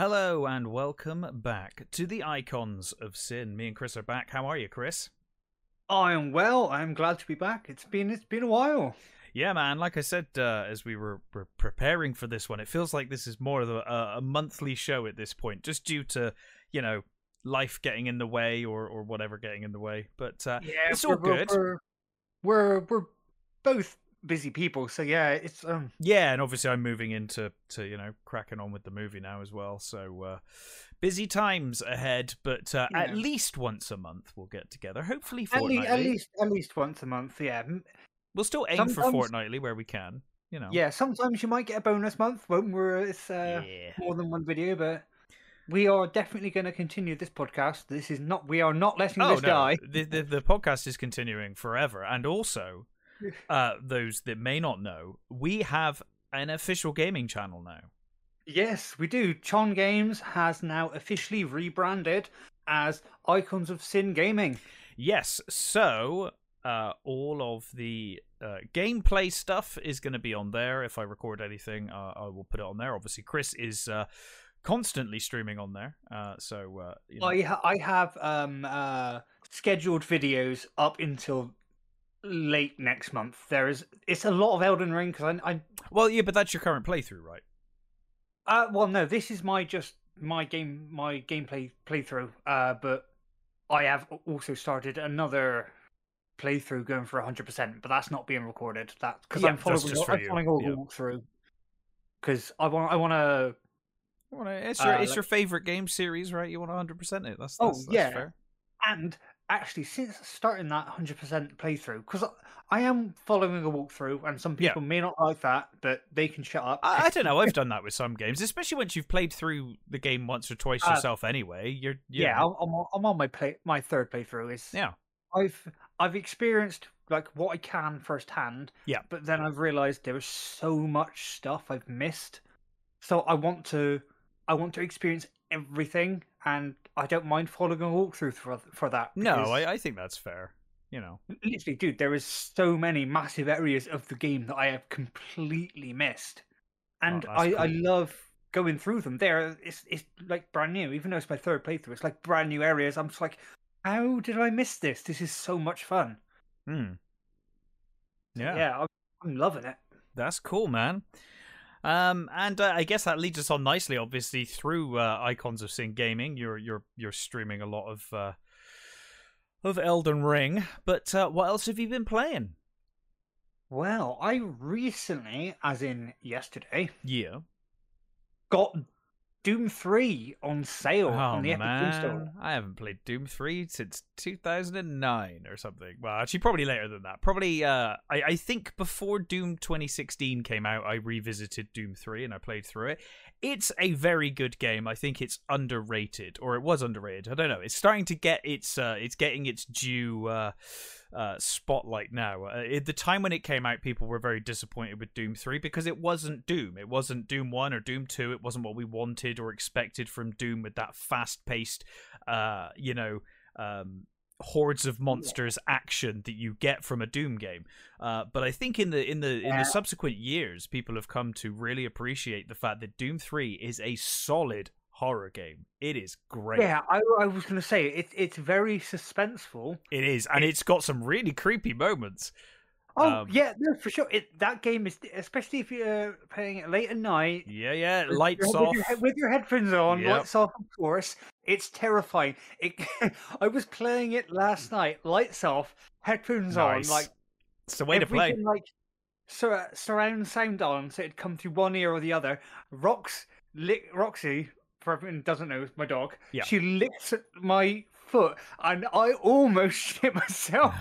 Hello and welcome back to the Icons of Sin. Me and Chris are back. How are you, Chris? I am well. I'm glad to be back. It's been it's been a while. Yeah, man. Like I said, uh, as we were, were preparing for this one, it feels like this is more of a, a monthly show at this point, just due to you know life getting in the way or or whatever getting in the way. But uh, Yeah, it's all we're, good. We're, we're we're both busy people, so yeah, it's um Yeah, and obviously I'm moving into to you know cracking on with the movie now as well. So uh, busy times ahead, but uh, at least once a month we'll get together. Hopefully at fortnightly. least, at least at least once a month. Yeah, We'll still aim for fortnightly where we can. You know. yeah. Sometimes you might get a bonus month when we're it's uh, Yeah. more than one video, but we are definitely going to continue this podcast. This is not. We are not letting Oh this no, die. the, the the podcast is continuing forever, and also, uh, those that may not know, we have an official gaming channel now. Yes, we do. Chon Games has now officially rebranded as Icons of Sin Gaming. Yes, so uh, all of the uh, gameplay stuff is going to be on there. If I record anything, uh, I will put it on there. Obviously, Chris is uh, constantly streaming on there, uh, so uh, you know. I ha- I have um uh scheduled videos up until late next month. There is it's a lot of Elden Ring because I, I well, yeah, but that's your current playthrough, right? uh well no this is my just my game my gameplay playthrough uh but I have also started another playthrough going for hundred percent but that's not being recorded that because Yeah, I'm following I'm following all yeah. the walkthrough because I want I want to It's your Uh, it's like- your favorite game series, right? You want 100 percent it. That's, Oh, that's, that's yeah. fair. and actually since starting that 100% playthrough because i am following a walkthrough and some Yeah. people may not like that but they can shut up I, I don't know. I've done that with some games, especially once you've played through the game once or twice Uh, yourself. Anyway, you're you yeah I'm, I'm on my play my third playthrough is yeah. i've i've experienced like what i can firsthand Yeah. but then i've realized there was so much stuff i've missed so i want to i want to experience everything and i don't mind following a walkthrough for, for that No, I, I think that's fair. You know, literally, dude, there is so many massive areas of the game that I have completely missed, and Oh, I, I love going through them. There, it's it's like brand new, even though it's my third playthrough. It's like brand new areas. I'm just like, how did I miss this? This is so much fun. hmm. Yeah, yeah, I'm, I'm loving it. that's cool, man. Um, and uh, I guess that leads us on nicely. Obviously, through uh, Icons of Sin Gaming, you're you're you're streaming a lot of uh, of Elden Ring. But uh, what else have you been playing? Well, I recently, as in yesterday, Yeah. got Doom Three on sale Oh on the Epic Games Store. man, I haven't played Doom three since two thousand and nine or something. Well, actually, probably later than that. Probably, uh, I, I think before Doom twenty sixteen came out, I revisited Doom three and I played through it. It's a very good game. I think it's underrated, or it was underrated. I don't know. It's starting to get its, uh, it's getting its due. Uh, uh, spotlight now. Uh, at the time when it came out, people were very disappointed with Doom 3 because it wasn't Doom. It wasn't Doom 1 or Doom 2. It wasn't what we wanted or expected from Doom with that fast paced, uh, you know, um, hordes of monsters action that you get from a Doom game. Uh, but I think in the in the in the subsequent years, people have come to really appreciate the fact that Doom 3 is a solid horror game. It is great. Yeah, I, I was going to say it, it's very suspenseful. It is, and It- it's got some really creepy moments. Oh Um, yeah, no, for sure. It that game is especially if you're playing it late at night. Yeah, yeah. Lights your- off. with your, with your headphones on, Yep. lights off, of course. It's terrifying. It, I was playing it last night, lights off, headphones Nice. on, like It's the way to play. like sur- surround sound on, so it'd come through one ear or the other. Rox, lick, Roxy, for everyone who doesn't know, is my dog. Yeah. She licked at my foot, and I almost shit myself.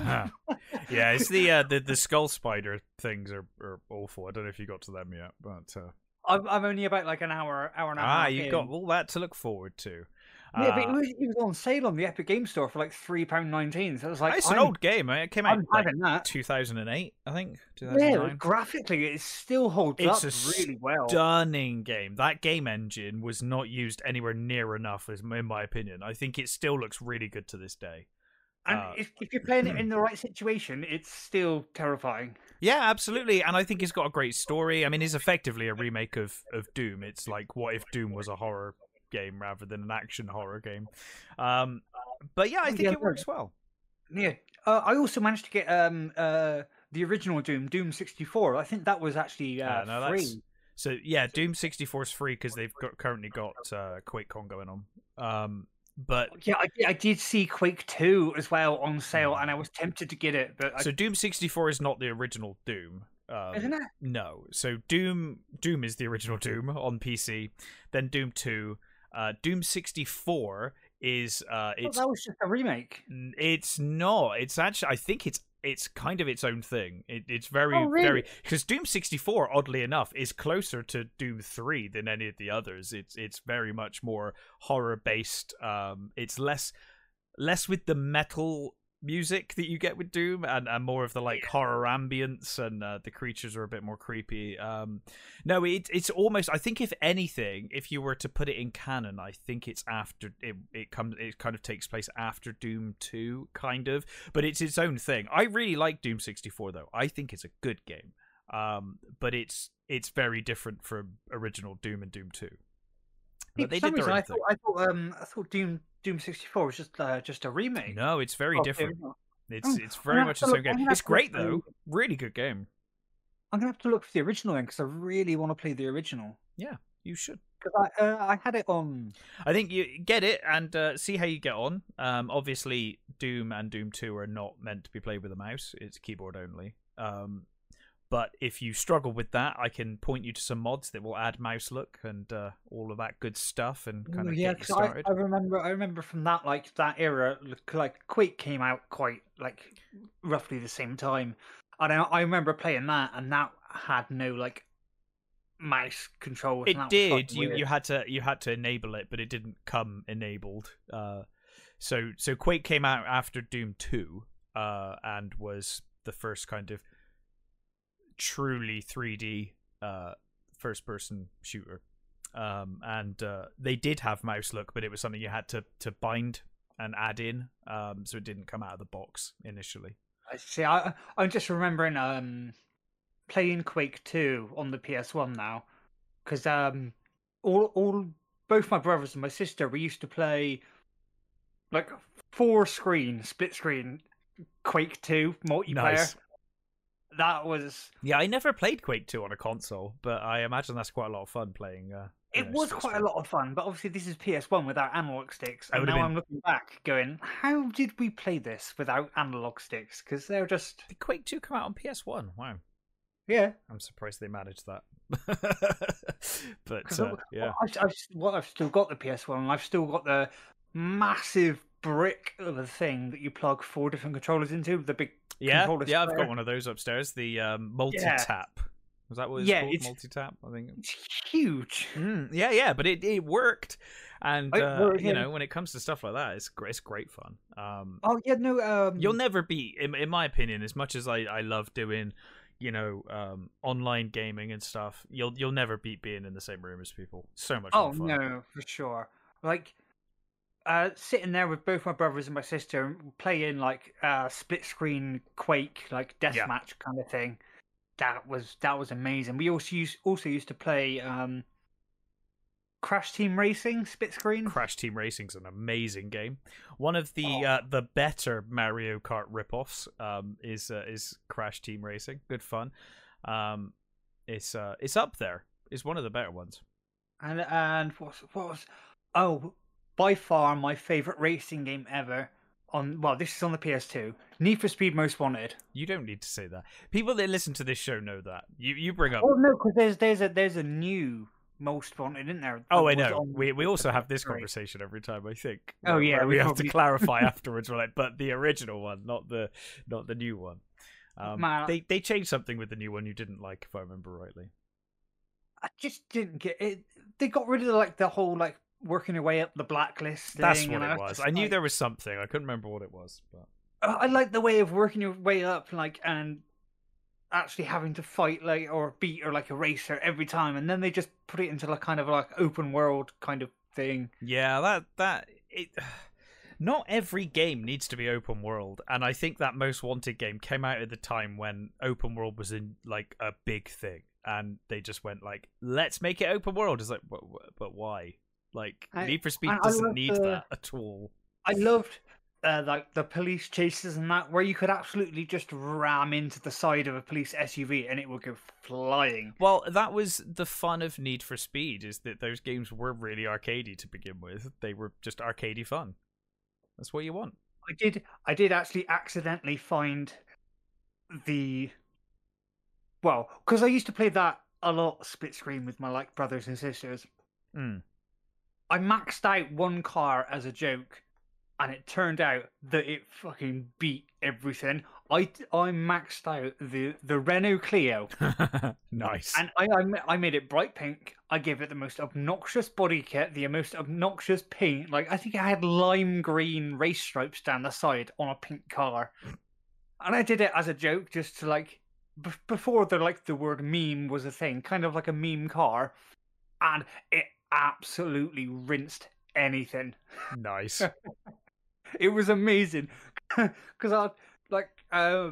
yeah, it's the uh, the the skull spider things are, are awful. I don't know if you got to them yet, but uh, I'm, I'm only about like an hour, hour and a half. ah, you've got all that to look forward to. Yeah, but it Uh, was, it was on sale on the Epic Game Store for like three pound nineteen. So it was like, it's an I'm, old game. It came out like that. 2008, I think. Yeah, graphically, it still holds It's up a really well. Stunning game. That game engine was not used anywhere near enough, in my opinion. I think it still looks really good to this day. and uh, if, if you're playing it in the right situation, it's still terrifying. Yeah, absolutely, and I think it's got a great story. I mean, it's effectively a remake of of Doom. It's like what if Doom was a horror game rather than an action horror game. Um, but yeah, I Oh, think yeah, it works well. Yeah. Uh, I also managed to get um uh the original Doom, Doom sixty four. I think that was actually uh, no, free. So yeah, Doom 64 is free because they've got currently got uh, QuakeCon going on. Um, but Yeah, I, I did see Quake two as well on sale, and I was tempted to get it, but I, so Doom 64 is not the original Doom. Um, isn't it? No. So Doom Doom is the original Doom on PC. Then Doom 2. Uh, Doom 64 is uh, thought it's that was just a remake. It's not. It's actually. I think it's. It's kind of its own thing. It, it's very, Oh, really? very because Doom sixty four, oddly enough, is closer to Doom three than any of the others. It's it's very much more horror based. Um, it's less less with the metal music that you get with Doom, and, and more of the like horror ambience, and uh, the creatures are a bit more creepy. Um, no, it, it's almost. I think if anything, if you were to put it in canon, I think it's after it. It comes. It kind of takes place after Doom Two, kind of. But it's its own thing. I really like Doom sixty four though. I think it's a good game. Um, but it's it's very different from original Doom and Doom Two. But they did their reason, I thought I thought um I thought Doom Doom sixty four was just uh, just a remake. No, it's very the different. It's Oh, it's very much the same game. It's have to look great though. Really good game. I'm gonna have to look for the original then because I really want to play the original. Yeah, you should. Because I uh, I had it on. I think you get it and uh, see how you get on. Um, obviously, Doom and Doom Two are not meant to be played with a mouse; it's keyboard only. Um, but if you struggle with that, I can point you to some mods that will add mouse look and uh, all of that good stuff, and kind of yeah, get you 'cause I, started. I remember I remember from that like that era like- Quake came out quite like roughly the same time, and I, I remember playing that and that had no like mouse controls. and it did. You weird. you had to you had to enable it, but it didn't come enabled. Uh, so so Quake came out after Doom Two, uh, and was the first kind of truly 3D uh, first person shooter. Um, and uh, they did have mouse look, but it was something you had to to bind and add in, um, so it didn't come out of the box initially. I see. I I'm just remembering um playing Quake two on the PS one now because um all all both my brothers and my sister we used to play like four screen split screen Quake two multiplayer. Nice. That was Yeah, I never played Quake 2 on a console, but I imagine that's quite a lot of fun playing. Uh, it know, was quite a lot of fun, but obviously this is PS one without analog sticks, and now been- I'm looking back, going, how did we play this without analog sticks? Because they're just Did Quake 2 come out on PS1? Wow. yeah. I'm surprised they managed that. but uh, yeah. I've, I've, well, I've still got the PS1, and I've still got the massive brick of a thing that you plug four different controllers into. The big, Yeah, yeah, I've got one of those upstairs. The um, multi-tap. Was that what it's Yeah, called? it's- Multi-tap, I think. it's huge. Mm, yeah, yeah, but it, it worked. And, It uh, you yeah. know, when it comes to stuff like that, it's great, it's great fun. Um, Oh yeah, no. Um, you'll never be in, in my opinion as much as I, I love doing you know um online gaming and stuff you'll you'll never beat being in the same room as people so much fun. Oh no, for sure. Like, uh, sitting there with both my brothers and my sister and playing like uh, split screen Quake, like deathmatch Yeah. kind of thing. That was that was amazing. We also used also used to play um, Crash Team Racing split screen. Crash Team Racing's an amazing game. One of the Oh. uh, the better Mario Kart ripoffs um, is uh, is Crash Team Racing. Good fun. Um, it's uh, it's up there. It's one of the better ones. And and what what was oh by far my favorite racing game ever on well this is on the PS2 Need for Speed Most Wanted. You don't need to say that. People that listen to this show know that. You you bring up. Oh no, because there's there's a there's a new Most Wanted isn't there. Oh, I know. We we also have this conversation every time. I think. Oh, where- yeah, where we we have to clarify afterwards. We're like, but the original one, not the not the new one. Um, Man, they they changed something with the new one you didn't like, if I remember rightly. I just didn't get it. They got rid of like the whole like working your way up the blacklist. That's what it was was. I knew like- there was something. I couldn't remember what it was, but I like the way of working your way up, like and actually having to fight like or beat or like a racer every time, and then they just put it into like kind of like open world kind of thing. yeah, that that it. Not every game needs to be open world, and I think that Most Wanted game came out at the time when open world was in like a big thing, and they just went like, "Let's make it open world." It's like, but, but why? Like I- Need for Speed I- I doesn't love need the- that at all. I loved uh, like the police chases and that, where you could absolutely just ram into the side of a police SUV and it would go flying. Well, that was the fun of Need for Speed is that those games were really arcadey to begin with. They were just arcadey fun. That's what you want. I did. I did actually accidentally find the. Well, because I used to play that a lot split screen with my like brothers and sisters. Mm. I maxed out one car as a joke, and it turned out that it fucking beat everything. I I maxed out the the Renault Clio, nice. and I, I I made it bright pink. I gave it the most obnoxious body kit, the most obnoxious paint. Like I think I had lime green race stripes down the side on a pink car, and I did it as a joke, just to like b- before the like the word meme was a thing, kind of like a meme car, and it absolutely rinsed anything. nice. It was amazing because I like uh,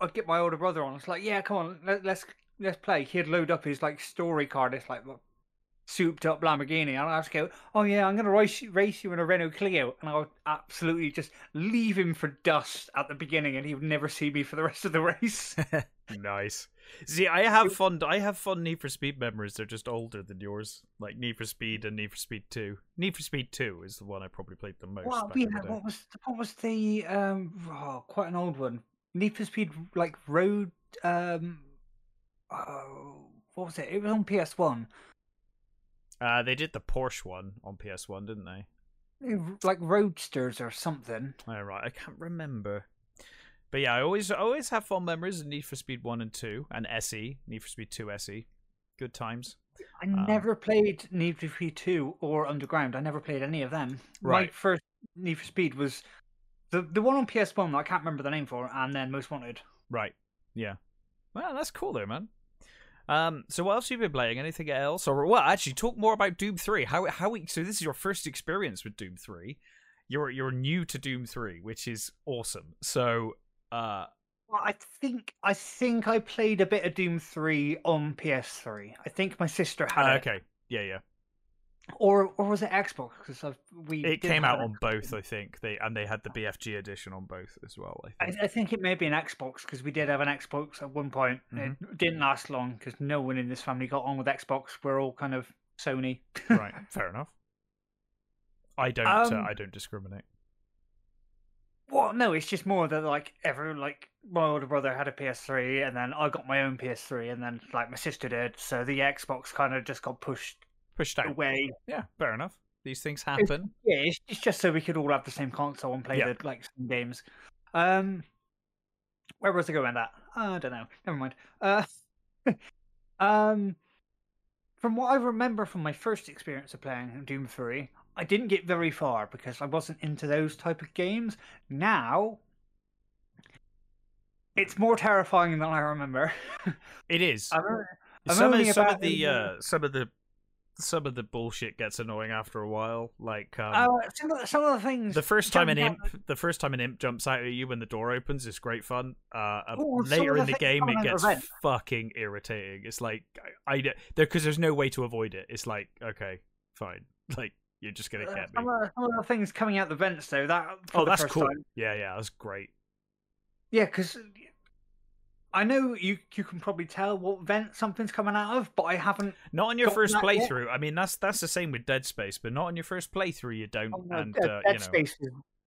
I'd get my older brother on. It's like, yeah, come on, let, let's let's play. He'd load up his like story card, this like souped up Lamborghini, and I'd go, oh yeah, I'm gonna race race you in a Renault Clio, and I would absolutely just leave him for dust at the beginning, and he would never see me for the rest of the race. nice. See, I have fun. I have fun Need for Speed memories. They're just older than yours, like Need for Speed and Need for Speed Two. Need for Speed Two is the one I probably played the most. Well, back we in the what was what was the um oh, quite an old one? Need for Speed like road um oh, what was it? It was on PS One. Uh, they did the Porsche one on PS One, didn't they? Like Roadsters or something. Oh, right, I can't remember. But yeah, I always always have fond memories of Need for Speed One and Two and SE Need for Speed Two SE. Good times. I Um, never played Need for Speed Two or Underground. I never played any of them. My Right. first Need for Speed was the the one on PS One that I can't remember the name for, and then Most Wanted. Right. Yeah. Well, that's cool though, man. Um, so what else have you been playing? Anything else? Or well, actually, talk more about Doom Three. How how so? This is your first experience with Doom Three. You're you're new to Doom Three, which is awesome. So, uh, Well, I think I think I played a bit of Doom Three on PS3. I think my sister had uh, it, okay, yeah, yeah. or or was it Xbox? Because we It came out on both, I think. They and they had the BFG edition on both as well. I I, think. I think it may be an Xbox because we did have an Xbox at one point. Mm-hmm. It didn't last long because no one in this family got on with Xbox. We're all kind of Sony. right, fair enough. I don't. Um, uh, I don't discriminate. Well, no, it's just more that like everyone, like my older brother had a PS3, and then I got my own PS3, and then like my sister did. So the Xbox kind of just got pushed Pushed out. away. Yeah, fair enough. These things happen. Yeah, it's, it's just so we could all have the same console and play Yeah. the like same games. Um, where was I going with that? I don't know. Never mind. Uh, um, from what I remember from my first experience of playing Doom Three, I didn't get very far because I wasn't into those type of games. Now, it's more terrifying than I remember. It is. I'm, I'm some of some of the uh, some of the some of the bullshit gets annoying after a while. Like um, uh, some, of, some of the things. the first time an imp, the first time an imp jumps out at you when the door opens is great fun. Uh, uh, Ooh, later in the the game, it gets the vent. fucking irritating. It's like I, I there because there's no way to avoid it. It's like okay, fine, like you're just gonna Uh, get me. some, of, some of the things coming out the vents though. That Oh, that's cool. time- Yeah, yeah, that's great. Yeah, because I know you you can probably tell what vent something's coming out of, but I haven't. Not on your first playthrough. I mean, that's that's the same with Dead Space, but not on your first playthrough. You don't, Oh, no, and Dead, uh, Dead you know, Space.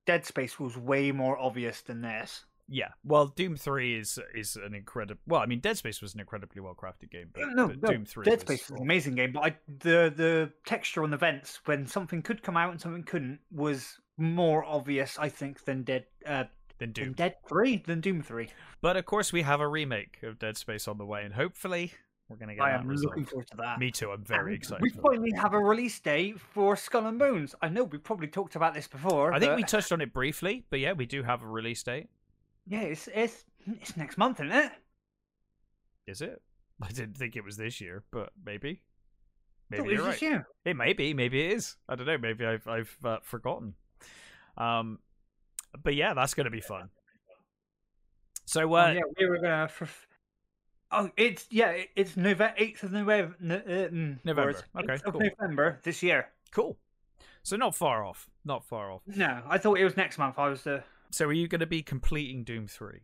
Dead Space was way more obvious than this. Yeah. Well, Doom Three is is an incredible. Well, I mean, Dead Space was an incredibly well crafted game, but, no, but no, Doom Three. Dead was, Space was an amazing game, but I, the the texture on the vents when something could come out and something couldn't was more obvious, I think, than Dead uh, than than Doom. Dead Three than Doom Three. But of course, we have a remake of Dead Space on the way, and hopefully, we're gonna get I am looking forward to that. Me too. I'm very And excited. We finally have a release date for Skull and Bones. I know we probably talked about this before. I think we touched on it briefly, but yeah, we do have a release date. Yeah, it's it's it's next month, isn't it? Is it? I didn't think it was this year, but maybe. Maybe it you're right. this year. It may be. Maybe it is. I don't know. Maybe I've I've uh, forgotten. Um, but yeah, that's gonna be fun. So Oh, uh, yeah, we were gonna. For... Oh, it's yeah, it's November eighth of November. No, uh, mm, November, okay, 8th of cool. November this year. Cool. So not far off. Not far off. No, I thought it was next month. I was the. So are you going to be completing Doom three?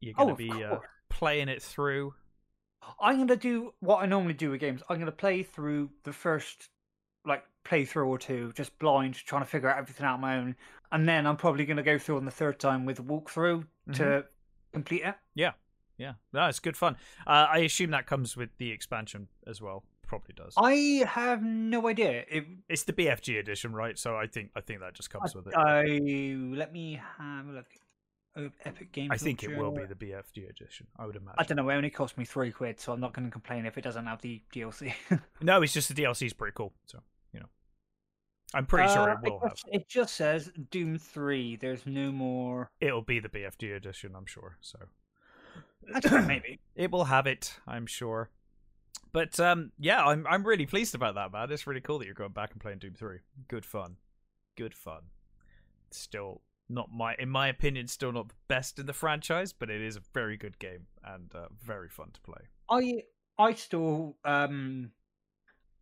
You're Oh, going of to be uh, playing it through. I'm gonna do what I normally do with games. I'm gonna play through the first like playthrough or two, just blind, trying to figure out everything out on my own, and then I'm probably gonna go through on the third time with a walkthrough to complete it. Yeah. Yeah, no, it's good fun. Uh, I assume that comes with the expansion as well. Probably does. I have no idea. It, It's the BFG edition, right? So I think I think that just comes with it. I let me have a look. Oh, Epic Games. I think it will be the BFG edition. I would imagine. I don't know. It only cost me three quid, so I'm not going to complain if it doesn't have the DLC. No, it's just the DLC is pretty cool. So you know, I'm pretty sure Uh, it will have. just, it just says Doom Three. There's no more. It'll be the BFG edition, I'm sure. So Actually, maybe. it will have it, I'm sure. But um, yeah, I'm I'm really pleased about that, man. It's really cool that you're going back and playing Doom Three. Good fun, good fun. Still not my, in my opinion, still not the best in the franchise, but it is a very good game and uh, very fun to play. I I still um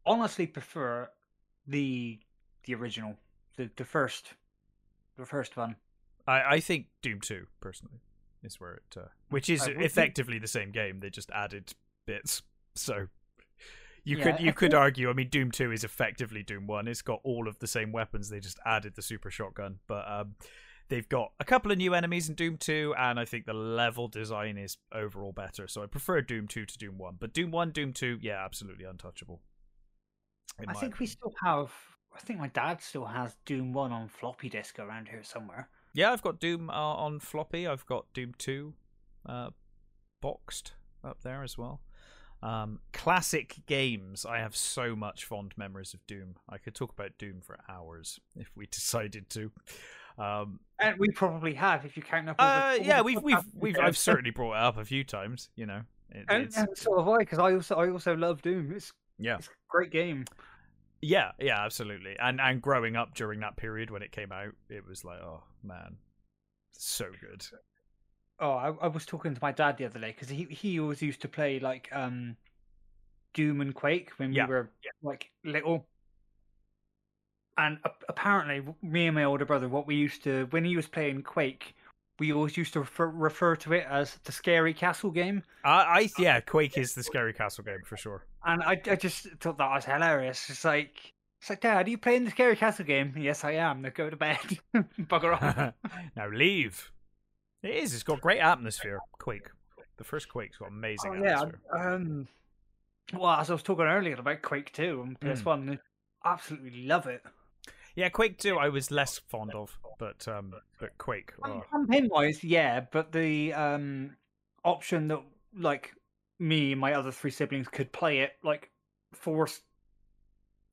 honestly prefer the the original, the the first, the first one. I I think Doom Two personally is where it, uh, which is effectively the same game. They just added bits, so. You Yeah, could you I could think- argue. I mean, Doom Two is effectively Doom One. It's got all of the same weapons. They just added the super shotgun, but um, they've got a couple of new enemies in Doom Two, and I think the level design is overall better. So I prefer Doom Two to Doom One. But Doom One, Doom Two, yeah, absolutely untouchable. I think we still have. I think my dad still has Doom One on floppy disk around here somewhere. Yeah, I've got Doom uh, on floppy. I've got Doom 2 uh, boxed up there as well. Um, classic games. I have so much fond memories of Doom. I could talk about Doom for hours if we decided to. Um, And we probably have, if you count up. all the- uh, the yeah, we've we've we've. I've certainly brought it up a few times. You know, it, and, it's, and so have I, because I also I also love Doom. It's yeah, it's a great game. yeah, yeah, absolutely. And and growing up during that period when it came out, it was like, oh man, so good. Oh, I, I was talking to my dad the other day because he he always used to play like um Doom and Quake when Yeah, we were like little. And apparently, me and my older brother, what we used to when he was playing Quake, we always used to refer, refer to it as the Scary Castle game. I, I yeah, Quake is the scary castle game for sure. And I, I just thought that was hilarious. It's like, it's like, Dad, are you playing the Scary Castle game? Yes, I am. Now go to bed. Bugger off. now leave. It is. It's got great atmosphere. Quake. The first Quake's got amazing Oh, yeah. atmosphere. Um, well, as I was talking earlier about Quake 2 on Mm. PS1, I absolutely love it. Yeah, Quake 2 I was less fond of, but um but Quake. Oh. Campaign wise, yeah, but the um option that like me and my other three siblings could play it like four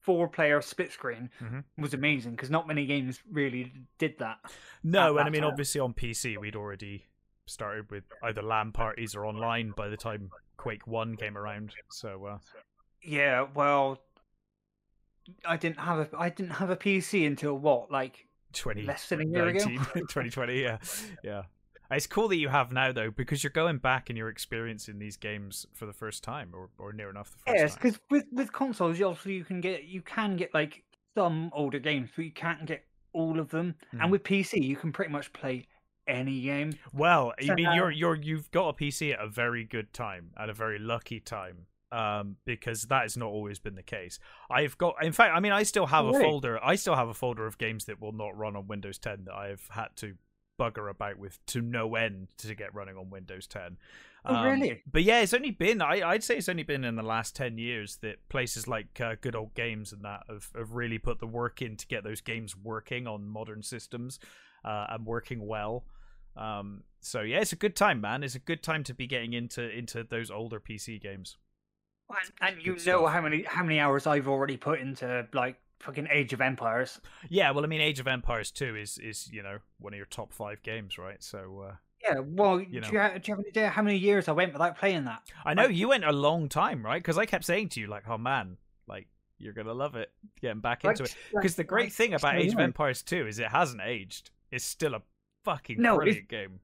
four player split screen Mhm. was amazing because not many games really did that. No, and I mean time. obviously on PC we'd already started with either LAN parties or online by the time Quake 1 came around. So uh Yeah, well, I didn't have a I didn't have a PC until what like 20 Less than a year ago. 2020 yeah yeah it's cool that you have now though because you're going back and you're experiencing these games for the first time or, or near enough the first yes, time because with with consoles, you obviously you can get you can get like some older games, but you can't get all of them. Hmm. And with PC, you can pretty much play any game. well i So mean you're you're you've got a pc at a very good time at a very lucky time um because that has not always been the case i've got in fact i mean i still have a folder i still have a folder of games that will not run on windows 10 that i've had to bugger about with to no end to get running on windows 10 Oh, Um, really? But yeah, it's only been I, I'd say it's only been in the last ten years that places like uh, Good Old Games and that have, have really put the work in to get those games working on modern systems uh, and working well. Um, so yeah, it's a good time, man. It's a good time to be getting into into those older PC games. And, and you know stuff. how many how many hours I've already put into like fucking Age of Empires. Yeah, well, I mean, Age of Empires two is is you know one of your top five games, right? So uh, Yeah, well, You know. do, you have, do you have any idea how many years I went without playing that? I know Like- you went a long time, right? Because I kept saying to you, like, oh man, like you're gonna love it, getting back Like, into it. like- Because the great like thing about Age of. Empires 2 is it hasn't aged. It's still a fucking No, it's- brilliant game.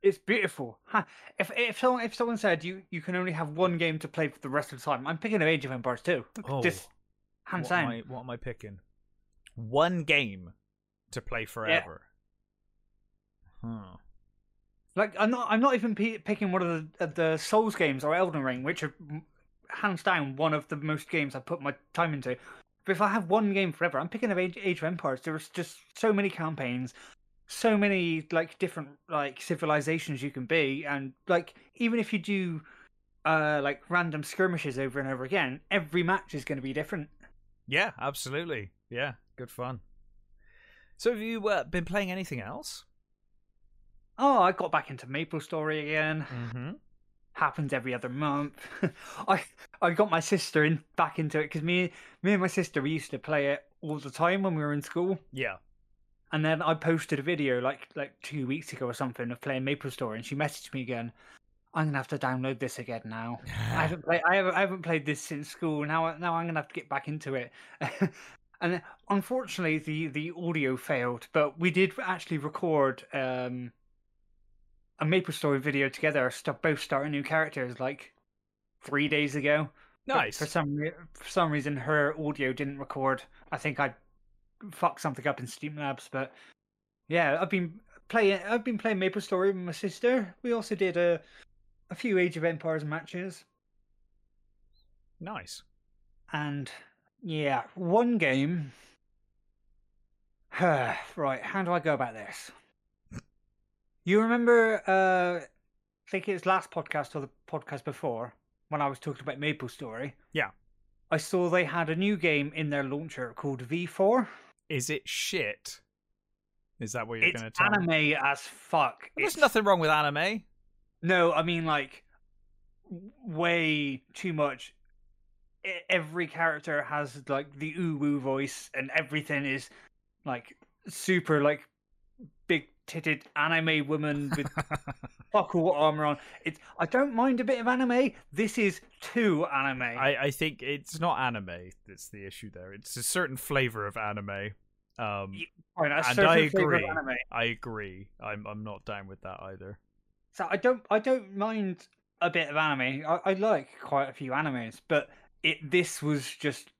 It's beautiful. If if someone if someone said you you can only have one game to play for the rest of the time, I'm picking Age of Empires two. Oh. Just Hands what am down. I, what am I picking? One game to play forever. Huh. Like I'm not. I'm not even p- picking one of the of the Souls games or Elden Ring, which are hands down one of the most games I put my time into. But if I have one game forever, I'm picking up Age, Age of Empires. There's just so many campaigns, so many like different like civilizations you can be, and like even if you do uh like random skirmishes over and over again, every match is going to be different. Yeah, absolutely. Yeah, good fun. So have you uh, been playing anything else? Oh, I got back into Maple Story again. Mm-hmm. happens every other month. I I got my sister in back into it because me me and my sister we used to play it all the time when we were in school. Yeah. And then I posted a video like like two weeks ago or something of playing Maple Story, and she messaged me again. I'm gonna have to download this again now. I haven't played I haven't, I haven't played this since school. Now now I'm gonna have to get back into it. and unfortunately, the the audio failed, but we did actually record um a Maple Story video together. St- both starting new characters like three days ago. But nice. For some re- for some reason, her audio didn't record. I think I fucked something up in Streamlabs, but yeah, I've been playing. I've been playing Maple Story with my sister. We also did a a few Age of Empires matches, Nice. and yeah, one game. right, how do I go about this? You remember? uh I think it was last podcast or the podcast before when I was talking about Maple Story. Yeah. I saw they had a new game in their launcher called V4. Is it shit? Is that what you're going to tell me? anime as fuck. There's It's- nothing wrong with anime. No, I mean like way too much. Every character has like the ooh woo voice, and everything is like super like big titted anime woman with fuck all armor on. It's I don't mind a bit of anime. This is too anime. I, I think it's not anime that's the issue there. It's a certain flavor of anime. Um, Ye- Fine, and I agree. I agree. I'm I'm not down with that either. So I don't I don't mind a bit of anime. I, I like quite a few animes, but it this was just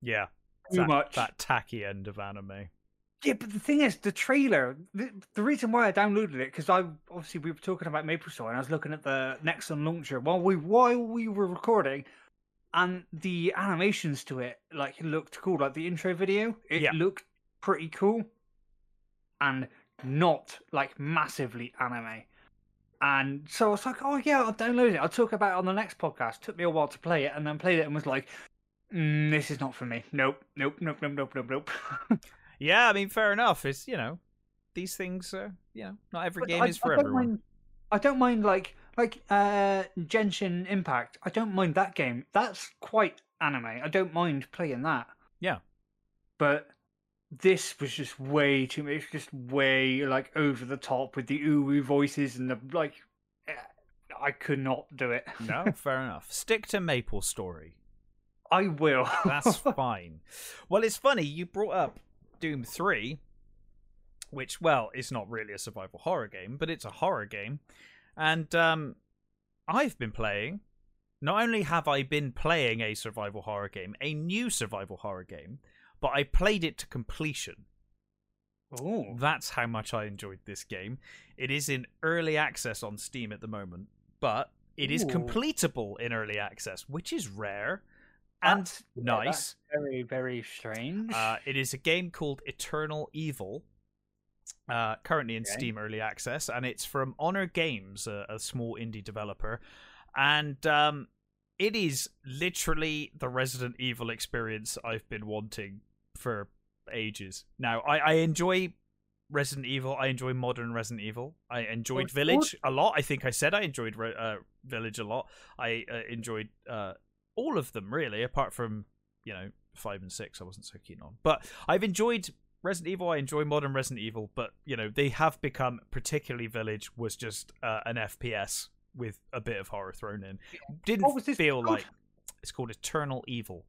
Yeah, too that, much. that tacky end of anime. Yeah, but the thing is, the trailer. The, the reason why I downloaded it because I obviously we were talking about Maple Story, and I was looking at the Nexon launcher while we while we were recording, and the animations to it like looked cool. Like the intro video, it Yeah. looked pretty cool, and not like massively anime. And so I was like, oh yeah, I'll download it. I'll talk about it on the next podcast. Took me a while to play it, and then played it and was like, mm, this is not for me. Nope, nope, nope, nope, nope, nope, nope. Yeah, I mean, fair enough. It's you know, these things. Uh, you know, not every But game I- is for I everyone. Mind, I don't mind like like uh Genshin Impact. I don't mind that game. That's quite anime. I don't mind playing that. Yeah. But this was just way too much. It's just way like over the top with the ooh voices and the like. eh, I could not do it. No, fair enough. Stick to Maple Story. I will. That's fine. Well, it's funny you brought up Doom 3, which well, is not really a survival horror game, but it's a horror game. And um I've been playing not only have I been playing a survival horror game, a new survival horror game, but I played it to completion. Ooh. That's how much I enjoyed this game. It is in early access on Steam at the moment, but it is Ooh. completable in early access, which is rare and That's- yeah, nice. that's very very strange. Uh, it is a game called Eternal Evil, uh, currently in Okay. Steam Early Access, and it's from Honor Games, a, a small indie developer. And um, it is literally the Resident Evil experience I've been wanting for ages. Now, I, I enjoy Resident Evil. I enjoy modern Resident Evil. I enjoyed Village a lot. I think I said I enjoyed uh, Village a lot. I uh, enjoyed uh, all of them really, apart from you know five and six. I wasn't so keen on, but I've enjoyed Resident Evil. I enjoy modern Resident Evil, but you know they have become particularly Village was just uh, an FPS with a bit of horror thrown in. Didn't What was this feel called? like it's called Eternal Evil.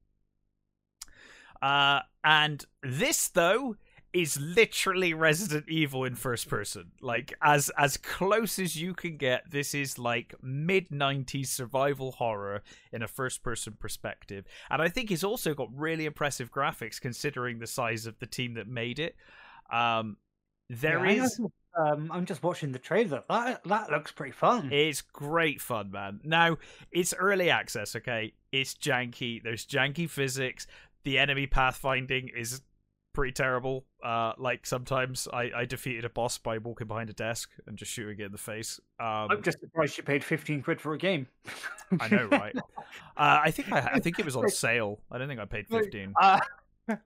Uh, and this though is literally Resident Evil in first person. Like as as close as you can get. This is like mid 90s survival horror in a first person perspective. And I think it's also got really impressive graphics considering the size of the team that made it. Um there Yeah, is. Um, I'm just watching the trailer. That that looks pretty fun. It's great fun, man. Now, it's early access, okay? It's janky. There's janky physics. The enemy pathfinding is pretty terrible. Uh, like sometimes I, I defeated a boss by walking behind a desk and just shooting it in the face. Um, I'm just surprised you paid 15 quid for a game. I know, right? Uh, I think I, I think it was on sale. I don't think I paid fifteen. Uh,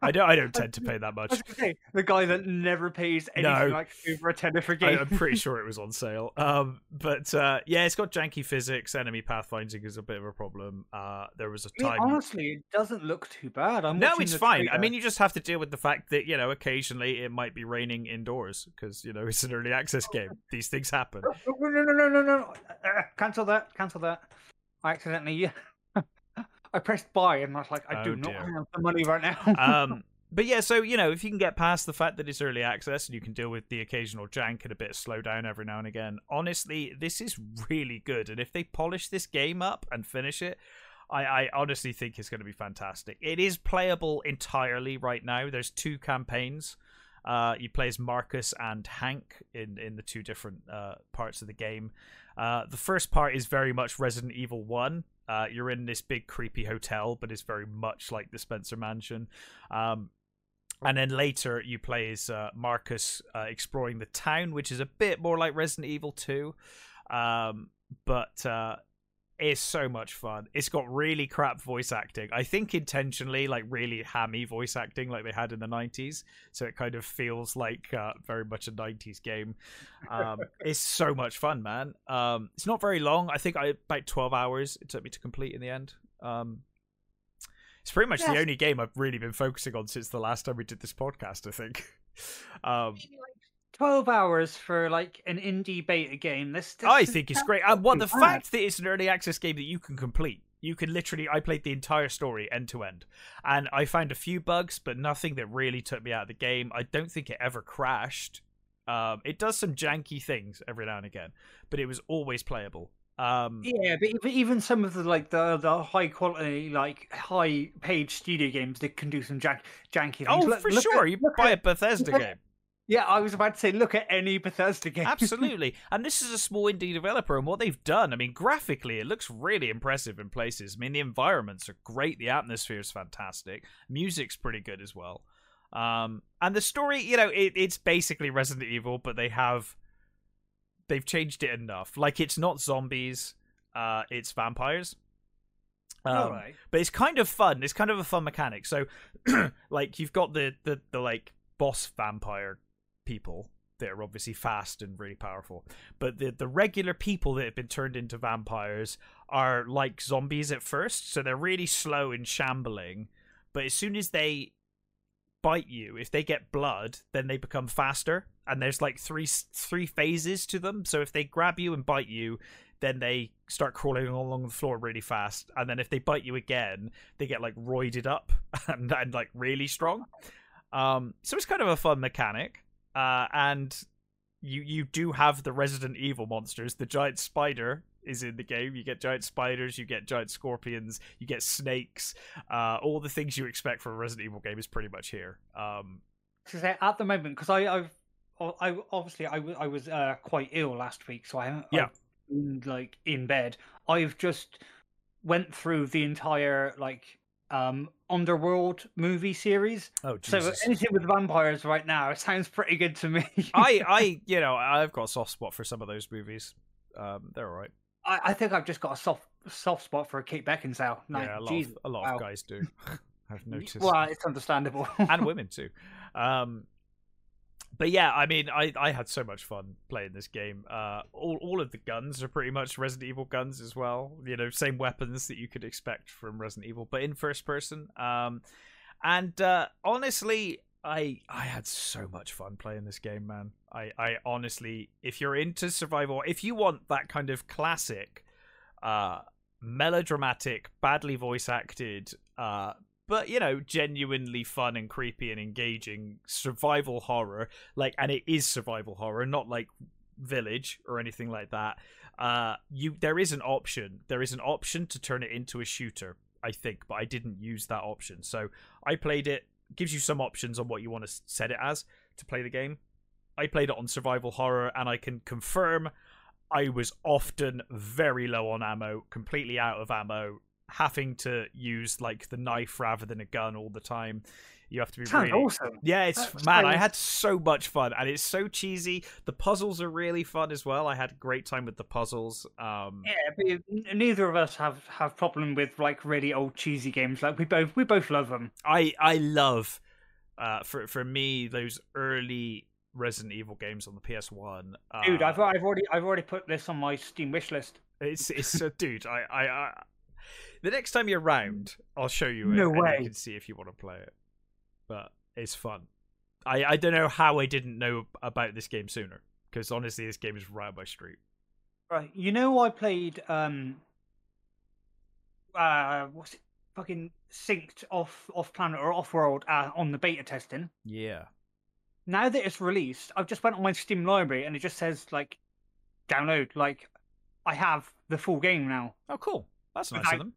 I don't I don't tend to pay that much. say, the guy that never pays anything No. like over a tenner for a I, game. I'm pretty sure it was on sale. Um, but uh, yeah, it's got janky physics. Enemy pathfinding is a bit of a problem. Uh, there was a I mean, time. honestly, it doesn't look too bad. I'm no, it's fine. I mean, you just have to deal with the fact that you know occasionally it might be raining indoors because you know it's an early access game. These things happen. Oh, no, no, no, no, no, no! Uh, cancel that! Cancel that! I accidentally, I pressed buy, and I was like, I Oh, do not dear. have the money right now. Um, but yeah, so you know, if you can get past the fact that it's early access and you can deal with the occasional jank and a bit of slowdown every now and again, honestly, this is really good. And if they polish this game up and finish it, I, I honestly think it's going to be fantastic. It is playable entirely right now. There's two campaigns. Uh, you play as Marcus and Hank in in the two different uh, parts of the game. Uh, the first part is very much Resident Evil One. Uh, you're in this big creepy hotel, but it's very much like the Spencer Mansion. Um, and then later you play as uh, Marcus uh, exploring the town, which is a bit more like Resident Evil 2. Um, but it's so much fun. It's got really crap voice acting. I think intentionally, like really hammy voice acting, like they had in the 90s. So it kind of feels like uh, very much a 90s game. Um, it's so much fun, man. Um, it's not very long. I think I about 12 hours it took me to complete in the end. Um, it's pretty much the only game I've really been focusing on since the last time we did this podcast, I think. Um, Twelve hours for like an indie beta game. This, this I think it's great. And what the fact that it's an early access game that you can complete. You can literally I played the entire story end to end. And I found a few bugs, but nothing that really took me out of the game. I don't think it ever crashed. Um, it does some janky things every now and again, but it was always playable. Um, Yeah, but even, some of the like the the high quality like high paid studio games that can do some jank, janky things. oh, Look- for look sure. at- you buy at- a Bethesda look game. Yeah, I was about to say, look at any Bethesda game. Absolutely. and this is a small indie developer, and what they've done, I mean, graphically, it looks really impressive in places. I mean, the environments are great, the atmosphere is fantastic, music's pretty good as well. Um, and the story, you know, it, it's basically Resident Evil, but they have they've changed it enough. Like, it's not zombies, uh, it's vampires. Um, All right. but it's kind of fun. It's kind of a fun mechanic. So, like, you've got the, the the like boss vampire people that are obviously fast and really powerful, but the the regular people that have been turned into vampires are like zombies at first. So they're really slow and shambling, but as soon as they bite you, if they get blood, then they become faster. And there's like three three phases to them. So if they grab you and bite you, then they start crawling along the floor really fast. And then if they bite you again, they get like roided up and, and like really strong. Um, so it's kind of a fun mechanic. Uh, and you you do have the Resident Evil monsters. The giant spider is in the game. You get giant spiders, you get giant scorpions, you get snakes. Uh, all the things you expect from a Resident Evil game is pretty much here. Um, say at the moment, because I, I've, I obviously I, w- I was uh, quite ill last week, so I haven't. Yeah. Been, like in bed. I've just went through the entire like um underworld movie series. oh So anything with vampires right now it sounds pretty good to me. I I you know I've got a soft spot for some of those movies. Um, they're all right. I, I think I've just got a soft soft spot for a Kate Beckinsale. Like, yeah, a lot, geez, of, a lot wow. of guys do. I've noticed. Well, it's understandable. and women too. Um, but yeah, I mean, I, I had so much fun playing this game. Uh, all all of the guns are pretty much Resident Evil guns as well. You know, same weapons that you could expect from Resident Evil, but in first person. Um, and uh, honestly, I I had so much fun playing this game, man. I I honestly, if you're into survival, if you want that kind of classic, uh, melodramatic, badly voice acted, uh, but you know, genuinely fun and creepy and engaging survival horror. Like, and it is survival horror, not like Village or anything like that. Uh, you there is an option. There is an option to turn it into a shooter, I think, but I didn't use that option. So I played it. Gives you some options on what you want to set it as to play the game. I played it on survival horror, and I can confirm I was often very low on ammo, completely out of ammo, having to use like the knife rather than a gun all the time. You have to be Sounds really awesome. yeah, it's That's man. I had so much fun, and it's so cheesy. The puzzles are really fun as well. I had a great time with the puzzles. Um, Yeah, but neither of us have have problem with like really old cheesy games. Like we both we both love them. I I love uh, for for me those early Resident Evil games on the PS One. Uh, Dude, I've I've already I've already put this on my Steam wish list. It's it's so, dude. I, I I the next time you're around, I'll show you it. No and way. You can see if you want to play it, but it's fun. I I don't know how I didn't know about this game sooner because honestly, this game is right up my street. Right. You know I played um uh what's it fucking synced off off planet or off world uh, on the beta testing. Yeah. Now that it's released, I've just went on my Steam library and it just says like download. Like I have the full game now Oh, cool. That's nice Without- of them.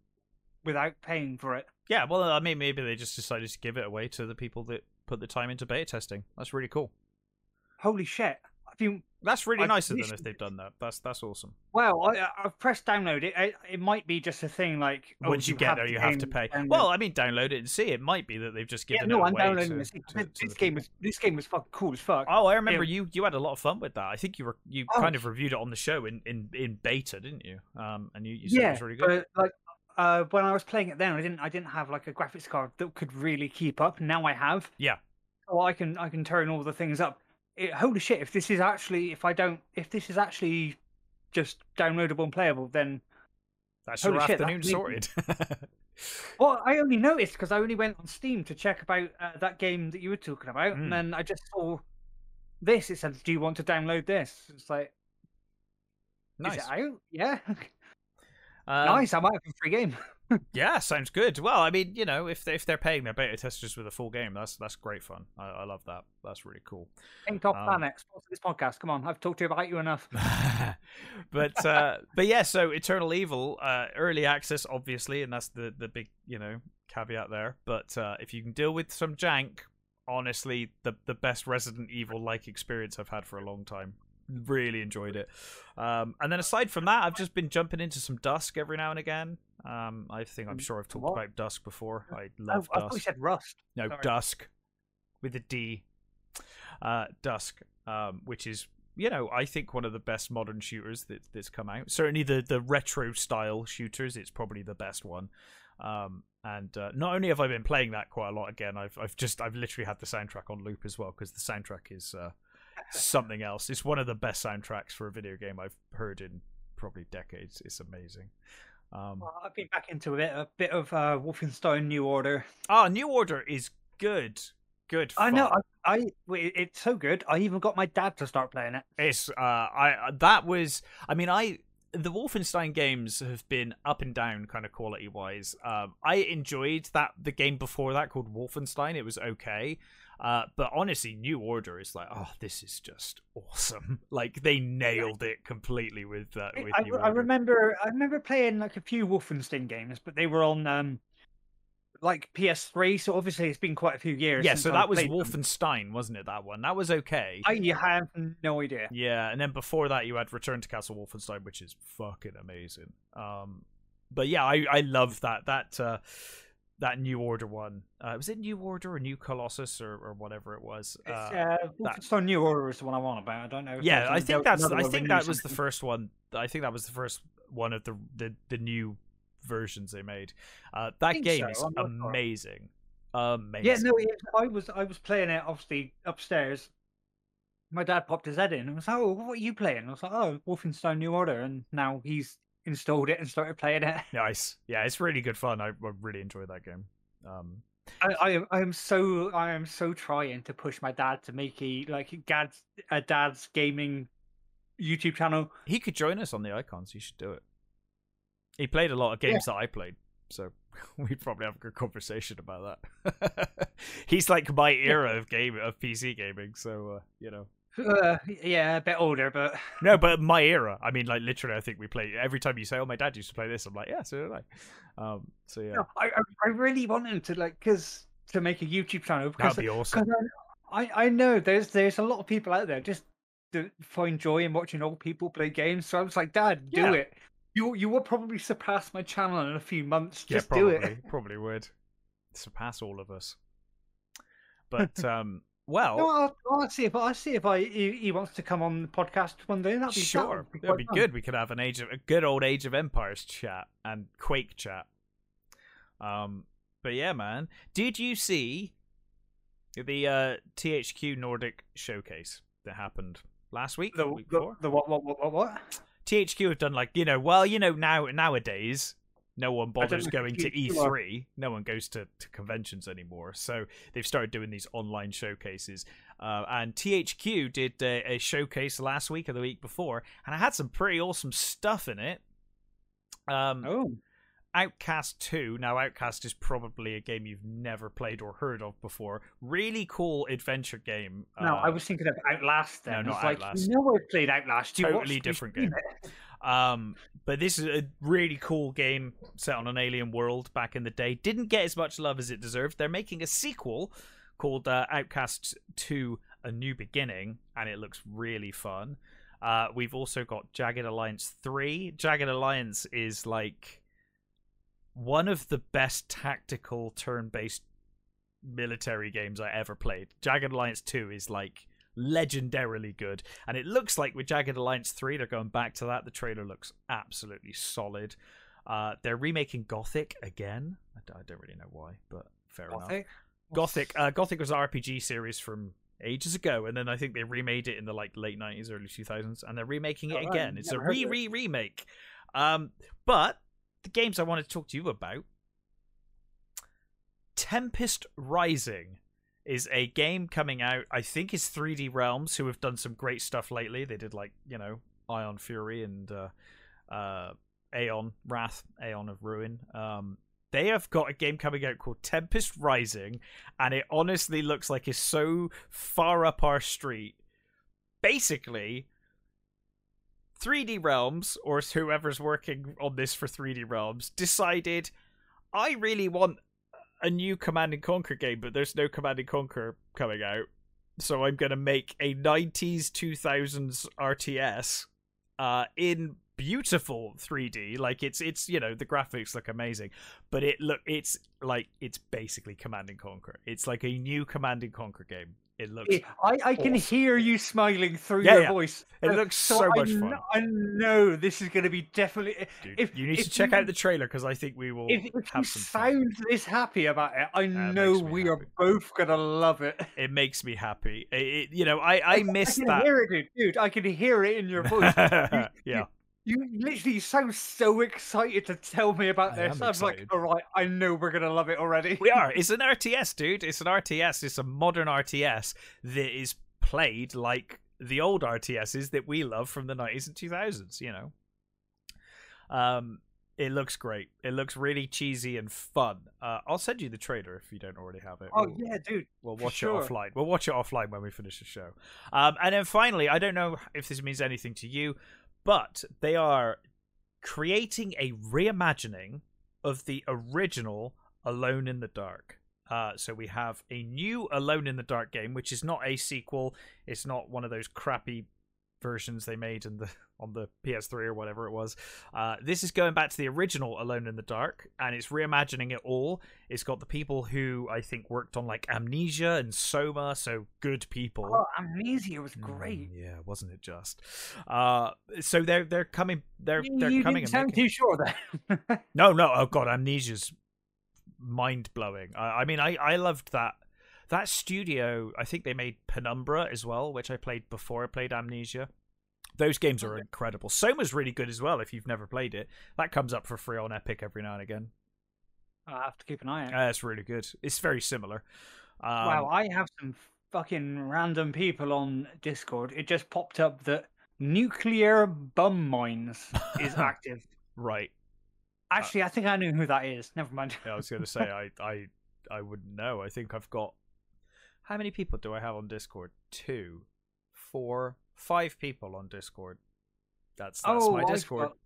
Without paying for it. Yeah. Well, I mean, maybe they just decided to give it away to the people that put the time into beta testing. That's really cool. Holy shit. I've been That's really I nice of them if they've done that. That's that's awesome. well, I, I've pressed download. It, it it might be just a thing like oh, Once you, get there, you have to pay. download. Well, I mean, download it and see. It might be that they've just given. yeah, no, it I'm away downloading to, this. to- This, to this game was this game was fucking cool as fuck. Oh, I remember Yeah. you. You had a lot of fun with that. I think you were you Oh. kind of reviewed it on the show in, in, in beta, didn't you? Um, and you, you said it was really good. but like uh, when I was playing it then, I didn't I didn't have like a graphics card that could really keep up. Now I have. Yeah. So I can I can turn all the things up. It, holy shit! If this is actually if I don't if this is actually just downloadable and playable, then That's your holy shit, afternoon that's sorted. well I only noticed because I only went on Steam to check about uh, that game that you were talking about, Mm. and then I just saw this. It said, "Do you want to download this?" It's like, nice. is it out? Yeah, Um, nice. I might have a free game. Yeah, sounds good. Well, I mean, you know, if they, if they're paying their beta testers with a full game, that's that's great fun. I, I love that. That's really cool. Pink Top Um, Planet, sponsor this podcast. Come on, I've talked to you about you enough. but uh but yeah so eternal evil uh early access obviously and that's the the big you know caveat there but uh if you can deal with some jank honestly the the best resident evil like experience i've had for a long time really enjoyed it um and then aside from that i've just been jumping into some dusk every now and again um i think i'm sure i've talked What? about dusk before i Oh, love I thought you said Rust. no, Sorry. Dusk with a D. Uh, Dusk, um, which is you know I think one of the best modern shooters that, that's come out. Certainly the the retro style shooters, it's probably the best one. Um, and uh, not only have I been playing that quite a lot again, I've I've just I've literally had the soundtrack on loop as well because the soundtrack is uh, something else. It's one of the best soundtracks for a video game I've heard in probably decades. It's amazing. Um, Well, I've been back into a bit, a bit of uh, Wolfenstein New Order. ah, New Order is good. Good. I know. I, I, it's so good. I even got my dad to start playing it. It's uh, I that was. I mean, I the Wolfenstein games have been up and down, kind of quality wise. Um, I enjoyed that the game before that called Wolfenstein. It was okay, uh, but honestly, New Order is like, oh, this is just awesome. Like they nailed it completely with that. I, with I, I Order. remember, I remember playing like a few Wolfenstein games, but they were on um, like PS3. So obviously, it's been quite a few years. Yeah, so I've that was played them. Wolfenstein, wasn't it? That one that was okay. I have no idea. Yeah, and then before that you had Return to Castle Wolfenstein, which is fucking amazing. Um, but yeah, I I love that that uh, that New Order one. Uh, was it New Order or New Colossus or, or whatever it was? Uh, uh, Wolfenstein New Order is the one I want about. I don't know. if yeah, I think that's I think that was the first one. I think that was the first one of the the, the new versions they made. Uh, that game so, is I'm sure. amazing. Amazing. Yeah, no, I was I was playing it obviously upstairs. My dad popped his head in and was like, "Oh, what are you playing?" I was like, "Oh, Wolfenstein New Order," and now he's installed it and started playing it. Nice. Yeah, it's really good fun. I, I really enjoy that game. Um, I, I am I am so I am so trying to push my dad to make a like dad's a dad's gaming YouTube channel. He could join us on the icons. He should do it. He played a lot of games that I played, so we'd probably have a good conversation about that. He's like my era of game of PC gaming, so uh, you know. Uh, yeah, a bit older, but no, but my era. I mean, like literally, I think we play every time you say, "Oh, my dad used to play this." I'm like, "Yeah, so did I." Um, so yeah, no, I I really want him to like because to make a YouTube channel. That'd be awesome. I I know there's there's a lot of people out there just to find joy in watching old people play games. So I was like, Dad, do yeah. it. You you will probably surpass my channel in a few months. Just yeah, probably, do it. Probably would surpass all of us. But um, well, no, I'll, I'll, see if I see if I he, he, wants to come on the podcast one day. That'd be sure. That'd be, that'd be good. We could have an age of a good old Age of Empires chat and Quake chat. Um, but yeah, man, did you see the uh, THQ Nordic showcase that happened last week? The, week the, the what, what what what? THQ have done like you know, well, you know now nowadays no one bothers going to E3. No one goes to, to conventions anymore. So they've started doing these online showcases. Uh, and THQ did a, a, showcase last week or the week before, and I had some pretty awesome stuff in it. Um, oh. Outcast 2. Now, Outcast is probably a game you've never played or heard of before. Really cool adventure game. No, uh, I was thinking of Outlast. Then. No, not like, Outlast. No, I've played Outlast. You totally different game. Um, but this is a really cool game set on an alien world back in the day. Didn't get as much love as it deserved. They're making a sequel called uh, Outcast 2 A New Beginning, and it looks really fun. Uh, we've also got Jagged Alliance 3. Jagged Alliance is like one of the best tactical turn based military games I ever played. Jagged Alliance 2 is like legendarily good. And it looks like with Jagged Alliance 3, they're going back to that. The trailer looks absolutely solid. Uh, they're remaking Gothic again. I, I don't really know why, but fair Gothic? enough. Gothic. Uh, Gothic was an RPG series from ages ago, and then I think they remade it in the like late nineties, early two thousands, and they're remaking it oh, again. It's a re re remake. Um, but the games I want to talk to you about Tempest Rising is a game coming out. I think is 3D Realms, who have done some great stuff lately. They did like you know Ion Fury and uh, uh, Aeon Wrath, Aeon of Ruin. Um, they have got a game coming out called Tempest Rising, and it honestly looks like it's so far up our street. Basically, 3D Realms, or whoever's working on this for 3D Realms, decided I really want a new Command and Conquer game, but there's no Command and Conquer coming out. So I'm gonna make a 90s 2000s RTS uh, in beautiful 3D. Like it's it's you know the graphics look amazing, but it look it's like it's basically Command and Conquer. It's like a new Command and Conquer game. It looks. I, I can hear you smiling through yeah, your yeah. voice. It looks so, so much I fun. I know this is going to be definitely. Eh, dude, if you need if to check you, out the trailer because I think we will. If, if you sound fun. this happy about it, I know we happy. are both going to love it. It makes me happy. It, it, you know, I I miss I can that. Hear it, dude. dude. I can hear it in your voice. yeah. You, you literally sound so excited to tell me about I this. I'm like, all right, I know we're gonna love it already. We are. It's an RTS, dude. It's an RTS. It's a modern RTS that is played like the old RTSs that we love from the 90s and 2000s. You know. Um, it looks great. It looks really cheesy and fun. Uh, I'll send you the trailer if you don't already have it. Oh we'll, yeah, dude. We'll watch sure. it offline. We'll watch it offline when we finish the show. Um, and then finally, I don't know if this means anything to you, but they are creating a reimagining of the original Alone in the Dark. Uh, so we have a new Alone in the Dark game, which is not a sequel. It's not one of those crappy versions they made in the on the PS3 or whatever it was. Uh, this is going back to the original Alone in the Dark, and it's reimagining it all. It's got the people who I think worked on like Amnesia and Soma, so good people. Oh, Amnesia was great. Mm, yeah, wasn't it just? Uh, so they're they're coming. They're they're you coming. Didn't sound making... too sure then. no, no. Oh god, Amnesia's mind blowing. I, I mean, I I loved that that studio. I think they made Penumbra as well, which I played before I played Amnesia. Those games are incredible. Soma's really good as well if you've never played it. That comes up for free on Epic every now and again. I have to keep an eye on. Uh, it's really good. It's very similar. Um, wow, I have some fucking random people on Discord. It just popped up that nuclear bum mines is active. Right. Actually, I think I knew who that is. Never mind. Yeah, I was going to say I I I wouldn't know. I think I've got how many people do I have on Discord? Two, four, five people on Discord. That's that's oh, my I've Discord. got-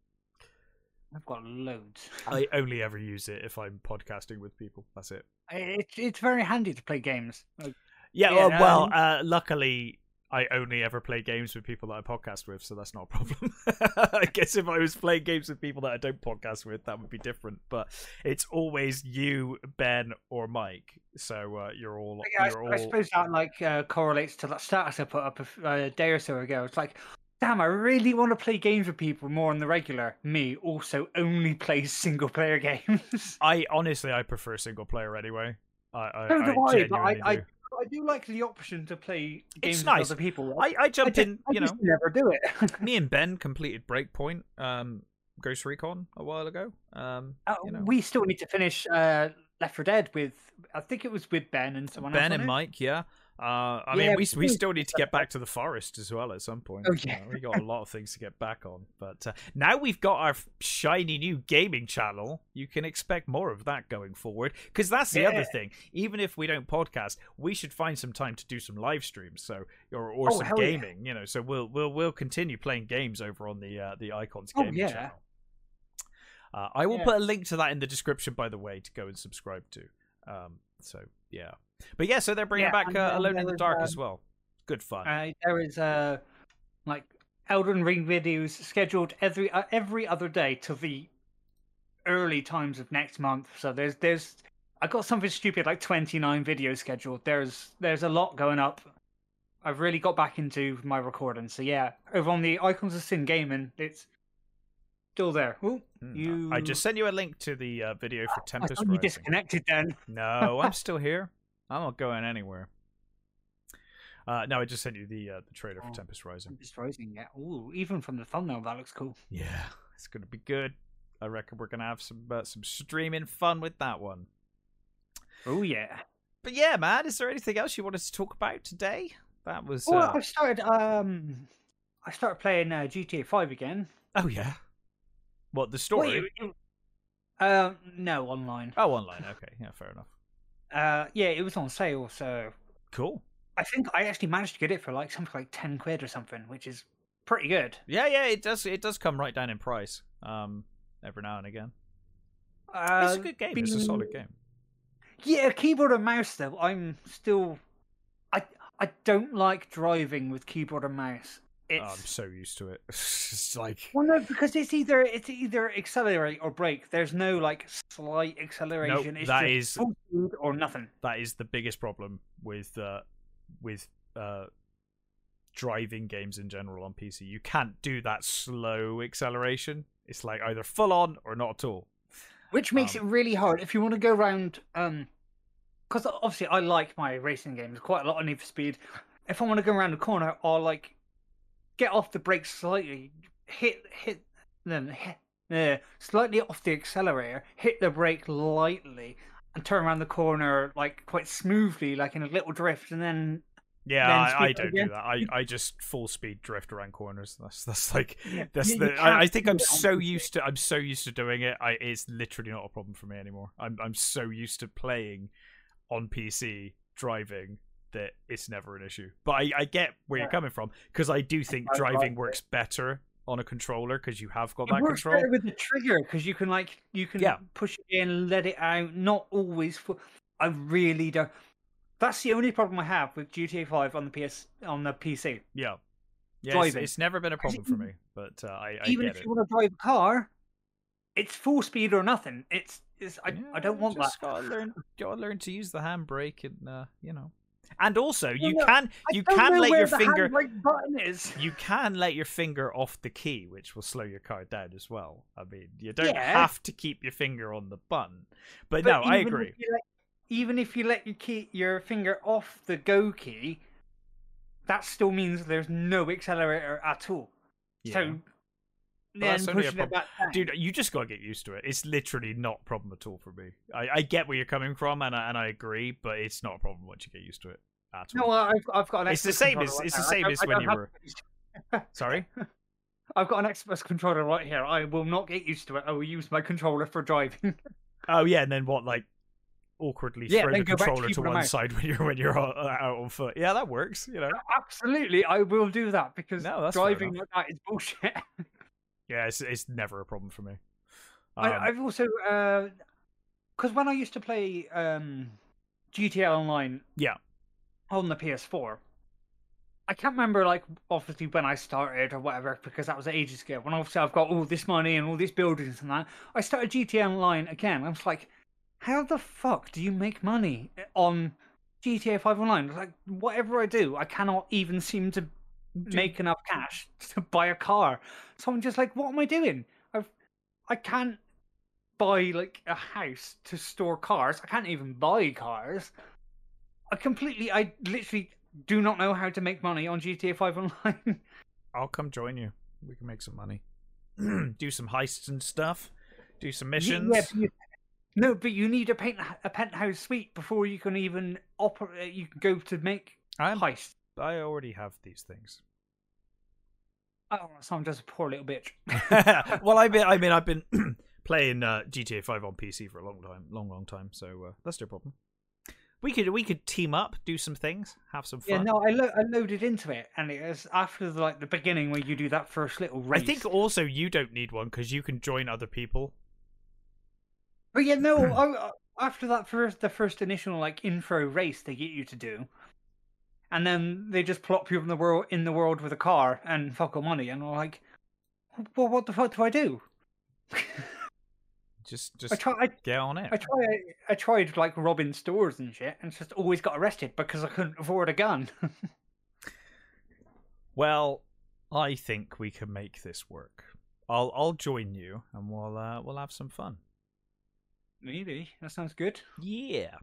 I've got loads. I only ever use it if I'm podcasting with people. That's it. It's it's very handy to play games. Like, Yeah, Yeah, well, well um, uh, luckily I only ever play games with people that I podcast with, so that's not a problem. I guess if I was playing games with people that I don't podcast with, that would be different. But it's always you, Ben, or Mike. So uh, you're all yeah, I, you're I all suppose that like uh, correlates to that status I put up a, day or so ago. It's like, damn, I really want to play games with people more on the regular. Me also only plays single player games. I honestly I prefer single player anyway. I I, do I I, but I, I. I do like the option to play games nice. with other people. I, I I jumped just, in, I you know. never do it. Me and Ben completed Breakpoint, um, Ghost Recon a while ago. Um, Uh, you know. We still need to finish uh, Left 4 Dead with, I think it was with Ben and someone else. Ben and. Mike, yeah. Uh, I Yeah, mean, we we still need to get back to the forest as well at some point. Oh, yeah. we got a lot of things to get back on, but uh, now we've got our shiny new gaming channel. You can expect more of that going forward because that's the other thing. Even if we don't podcast, we should find some time to do some live streams, so or, or Oh, some hell yeah. gaming. You know, so we'll we'll we'll continue playing games over on the uh, the Icons Oh, gaming yeah. channel. Uh, I will Yeah. put a link to that in the description, by the way, to go and subscribe to. Um, so yeah, but yeah, so they're bringing Yeah, back uh, Alone in the Dark um, as well. Good fun. Uh, there is uh, like Elden Ring videos scheduled every uh, every other day till the early times of next month. So there's there's I got something stupid like 29 videos scheduled. There's there's a lot going up. I've really got back into my recording. So yeah, over on the Icons of Sin Gaming, it's still there. Ooh, Hmm, you I just sent you a link to the uh, video for I Tempest thought you disconnected then. No, I'm still here. I'm not going anywhere. Uh, no, I just sent you the uh, the trailer for Oh. Tempest Rising. Tempest Rising, yeah. Ooh, even from the thumbnail, that looks cool. Yeah, it's gonna be good. I reckon we're gonna have some uh, some streaming fun with that one. Oh yeah. But yeah, man, is there anything else you wanted to talk about today? That was. Well, Uh... I started um, I started playing uh, GTA Five again. Oh yeah. What the story? it- it- uh, no, online. Oh, online. Okay, yeah, fair enough. Uh, yeah, it was on sale, so Cool. I think I actually managed to get it for like something like ten quid or something, which is pretty good. Yeah, yeah, it does. It does come right down in price. Um, every now and again. Uh, it's a good game. It's a solid game. Yeah, keyboard and mouse though. I'm still, I I don't like driving with keyboard and mouse. It's Oh, I'm so used to it. it's like well, no, because it's either it's either accelerate or brake. There's no like slight acceleration. it's that is- full speed or nothing. that is the biggest problem with uh, with uh, driving games in general on PC. You can't do that slow acceleration. It's like either full on or not at all. which makes Um, it really hard if you want to go around um because obviously i like my racing games quite a lot of need for speed if i want to go around the corner i'll like get off the brakes slightly hit hit them hit uh, slightly off the accelerator hit the brake lightly and turn around the corner like quite smoothly like in a little drift and then Yeah, Then I, I don't again. do that. I, I just full speed drift around corners. That's that's like that's the. I, I think I'm so used to. I'm so used to doing it. I it's literally not a problem for me anymore. I'm I'm so used to playing on PC driving that it's never an issue. But I, I get where you're coming from because I do think I driving works better on a controller because you have got it that works control. better with the trigger because you can like you can Yeah. push it in, let it out. Not always. Fu- I really don't. That's the only problem I have with GTA Five on the PS on the PC. Yeah, yeah. It's, Driving. it's never been a problem for me, but uh, I, I Even if it. you want to drive a car, it's full speed or nothing. It's, it's I, I don't Yeah, want that. just Gotta learn, gotta learn to use the handbrake, and uh, you know, and also you no, can you can let your finger button is. you can let your finger off the key, which will slow your car down as well. I mean, you don't Yeah. have to keep your finger on the button, but, But no, I even if agree. let- even if you let your key, your finger off the go key, that still means there's no accelerator at all. Yeah. So Then that's only a pushing it back down. Dude, you just gotta get used to it. It's literally not a problem at all for me. I, I get where you're coming from, and I, and I agree, but it's not a problem once you get used to it at all. No, well, I've, I've got an It's the same as- right it's the now. I same don't- as I when you were- Sorry. I've got an Xbox controller right here. I will not get used to it. I will use my controller for driving. Oh yeah, and then what? Like awkwardly Yeah, throw the back to controller to one out. side when you're when you're uh, out on foot. Yeah, that works. You know. Absolutely, I will do that because No, driving like that is bullshit. Yeah, it's it's never a problem for me. I, Um, I've also because when I used to play um, GTA Online, Yeah. on the PS4, I can't remember like obviously when I started or whatever because that was ages ago. When obviously I've got all this money and all these buildings and that, I started GTA Online again. I was like, how the fuck do you make money on GTA 5 Online? Like whatever I do, I cannot even seem to make enough cash to buy a car. So I'm just like, what am I doing? I've I can't buy like a house to store cars. I can't even buy cars. I completely, I literally do not know how to make money on GTA 5 Online. I'll come join you. We can make some money. Do some heists and stuff. Do some missions. Yeah, but you, no, but you need a paint, a penthouse suite before you can even operate. Uh, you can go to make I'm, heist. I already have these things. Oh, so I'm just a poor little bitch. well, I mean, I mean, I've been playing uh, GTA Five on PC for a long time, long, long time. So uh, that's no problem. We could we could team up, do some things, have some fun. Yeah, no, I, lo- I loaded into it, and it was after the, like the beginning where you do that first little I think also you don't need one because you can join other people. But yeah, no. I, I- after that first, the first initial like intro race they get you to do, and then they just plop you in the world in the world with a car and fuck all money, and I'm like, well, what the fuck do I do? Just just I try, I, get on it. I try, I tried like robbing stores and shit, and just always got arrested because I couldn't afford a gun. Well, I think we can make this work. I'll I'll join you and we'll uh, we'll have some fun. Maybe that sounds good. Yeah.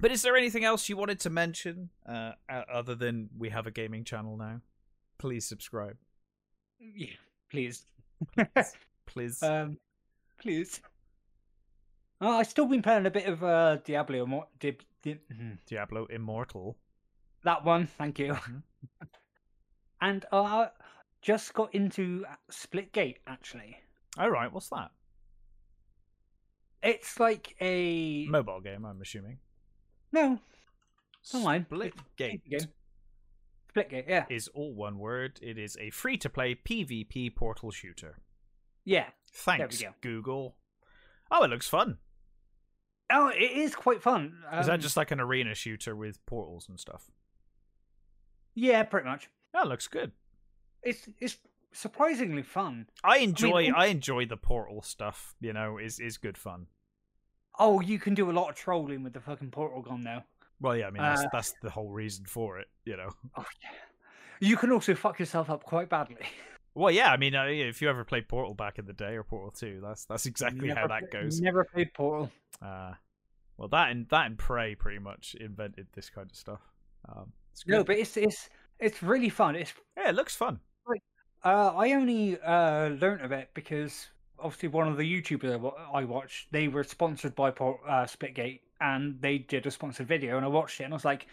But is there anything else you wanted to mention uh, other than we have a gaming channel now? Please subscribe. Yeah, please. Please. um, please. Oh, I've still been playing a bit of uh, Diablo. Mo- Di- Di- hmm. Diablo Immortal. That one, thank you. Mhm. And uh, just got into Splitgate actually. All right, what's that? It's like a Mobile game, I'm assuming. No online. It's a Gate game. Splitgate, yeah, is all one word. It is a free to play PvP portal shooter. yeah. Thanks, go. Google. Oh, it looks fun. Oh, it is quite fun. Is that Um, just like an arena shooter with portals and stuff? yeah, pretty much. That looks good. It's it's surprisingly fun. I enjoy all- I enjoy the portal stuff, you know, is is good fun. Oh, you can do a lot of trolling with the fucking portal gun now. Well, yeah, I mean that's Uh, that's the whole reason for it, you know. Oh yeah. You can also fuck yourself up quite badly. Well, yeah, I mean uh, if you ever played Portal back in the day or Portal 2, that's that's exactly how that play- goes. Never played Portal. Uh well, that and that and Prey pretty much invented this kind of stuff. Um, it's No, but it's it's it's really fun. It's yeah, it looks fun. Uh, I only uh, learnt of it because obviously one of the YouTubers I wa- watched, they were sponsored by uh, Splitgate, and they did a sponsored video, and I watched it, and I was like,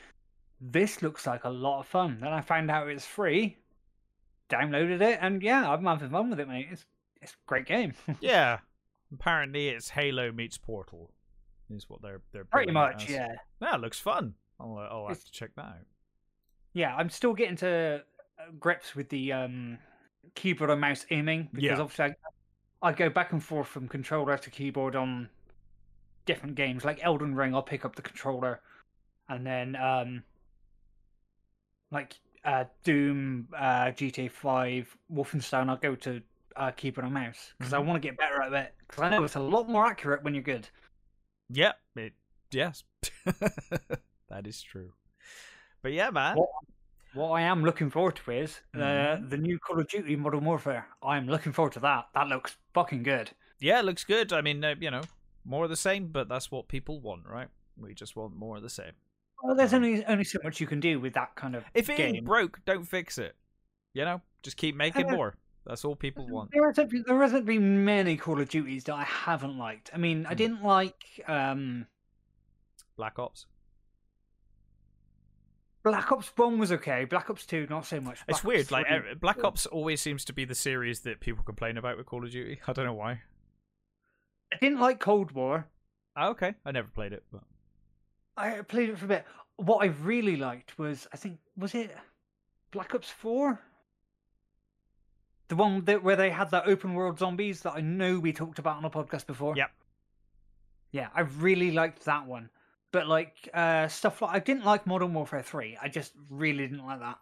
"This looks like a lot of fun." Then I found out it's free, downloaded it, and yeah, I'm having fun with it, mate. It's it's a great game. Yeah. Apparently, it's Halo meets Portal, is what they're they're Pretty much, yeah. Yeah, looks fun. I'll I'll have It's- to check that out. Yeah, I'm still getting to uh, grips with the um, keyboard and mouse aiming because Yeah. obviously I, I go back and forth from controller to keyboard on different games. Like Elden Ring, I'll pick up the controller, and then um, like uh, Doom, uh, GTA Five, Wolfenstein, I'll go to uh, keyboard and mouse because I Mhm. want to get better at it. Because I know it's a lot more accurate when you're good. Yeah, it yes, that is true. But yeah, man. What, what I am looking forward to is uh, Mhm. the new Call of Duty Modern Warfare. I'm looking forward to that. That looks fucking good. Yeah, it looks good. I mean, uh, you know, more of the same, but that's what people want, right? We just want more of the same. Well, there's Um, only only so much you can do with that kind of If it game. ain't broke, don't fix it. You know, just keep making Uh, more. That's all people want. There hasn't been, there hasn't been many Call of Duties that I haven't liked. I mean, I Hmm. didn't like um Black Ops. Black Ops One was okay. Black Ops Two, not so much. it's weird. Ops Like 3 Black Ops always seems to be the series that people complain about with Call of Duty. I don't know why. I didn't like Cold War. Oh, okay, I never played it, but I played it for a bit. What I really liked was, I think, was it Black Ops Four? The one that where they had that open world zombies that I know we talked about on a podcast before. Yep. Yeah, I really liked that one. But like uh stuff like I didn't like Modern Warfare Three. I just really didn't like that.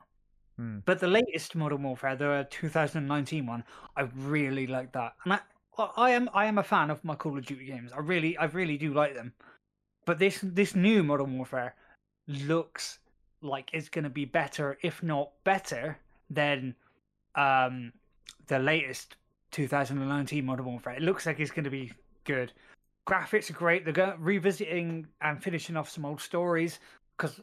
Hmm. But the latest Modern Warfare, the 2019 one, I really like that. And I, I am I am a fan of my Call of Duty games. I really I really do like them. But this this new Modern Warfare looks like it's going to be better, if not better, than um the latest 2019 Modern Warfare. It looks like it's going to be good. Graphics are great. They're going, revisiting and finishing off some old stories because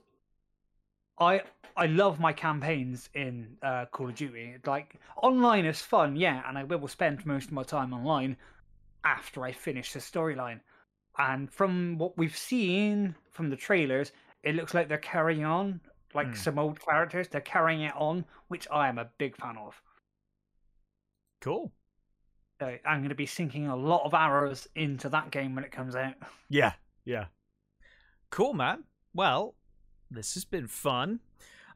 I I love my campaigns in uh, Call of Duty. Like online is fun, yeah, and I will spend most of my time online after I finish the storyline. And from what we've seen from the trailers, it looks like they're carrying on like Hmm. some old characters. They're carrying it on, which I am a big fan of. cool. So I'm going to be sinking a lot of arrows into that game when it comes out. Yeah, yeah. Cool, man. Well, this has been fun.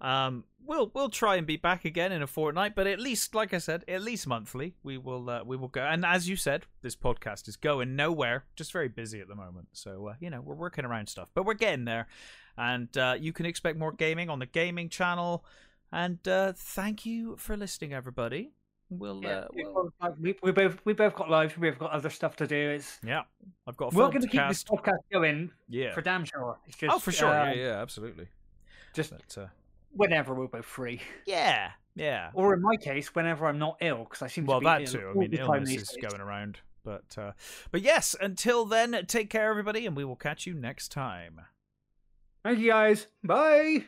Um, we'll we'll try and be back again in a fortnight, but at least, like I said, at least monthly, we will uh, we will go. And as you said, this podcast is going nowhere. Just very busy at the moment, so uh, you know we're working around stuff, but we're getting there. And uh, you can expect more gaming on the gaming channel. And uh, thank you for listening, everybody. We'll, uh, we'll we, we both we both got lives. We've got other stuff to do. It's yeah. I've got a we're going to to keep cast. this podcast going Yeah. for damn sure. It's just, oh, for sure. uh, yeah, yeah, absolutely. Just But uh, whenever we're both free, yeah, yeah. or in my case, whenever I'm not ill, because I seem Well, to be that ill too. I mean, the time illness is days. going around. But uh, but yes, until then, take care, everybody, and we will catch you next time. Thank you guys. Bye.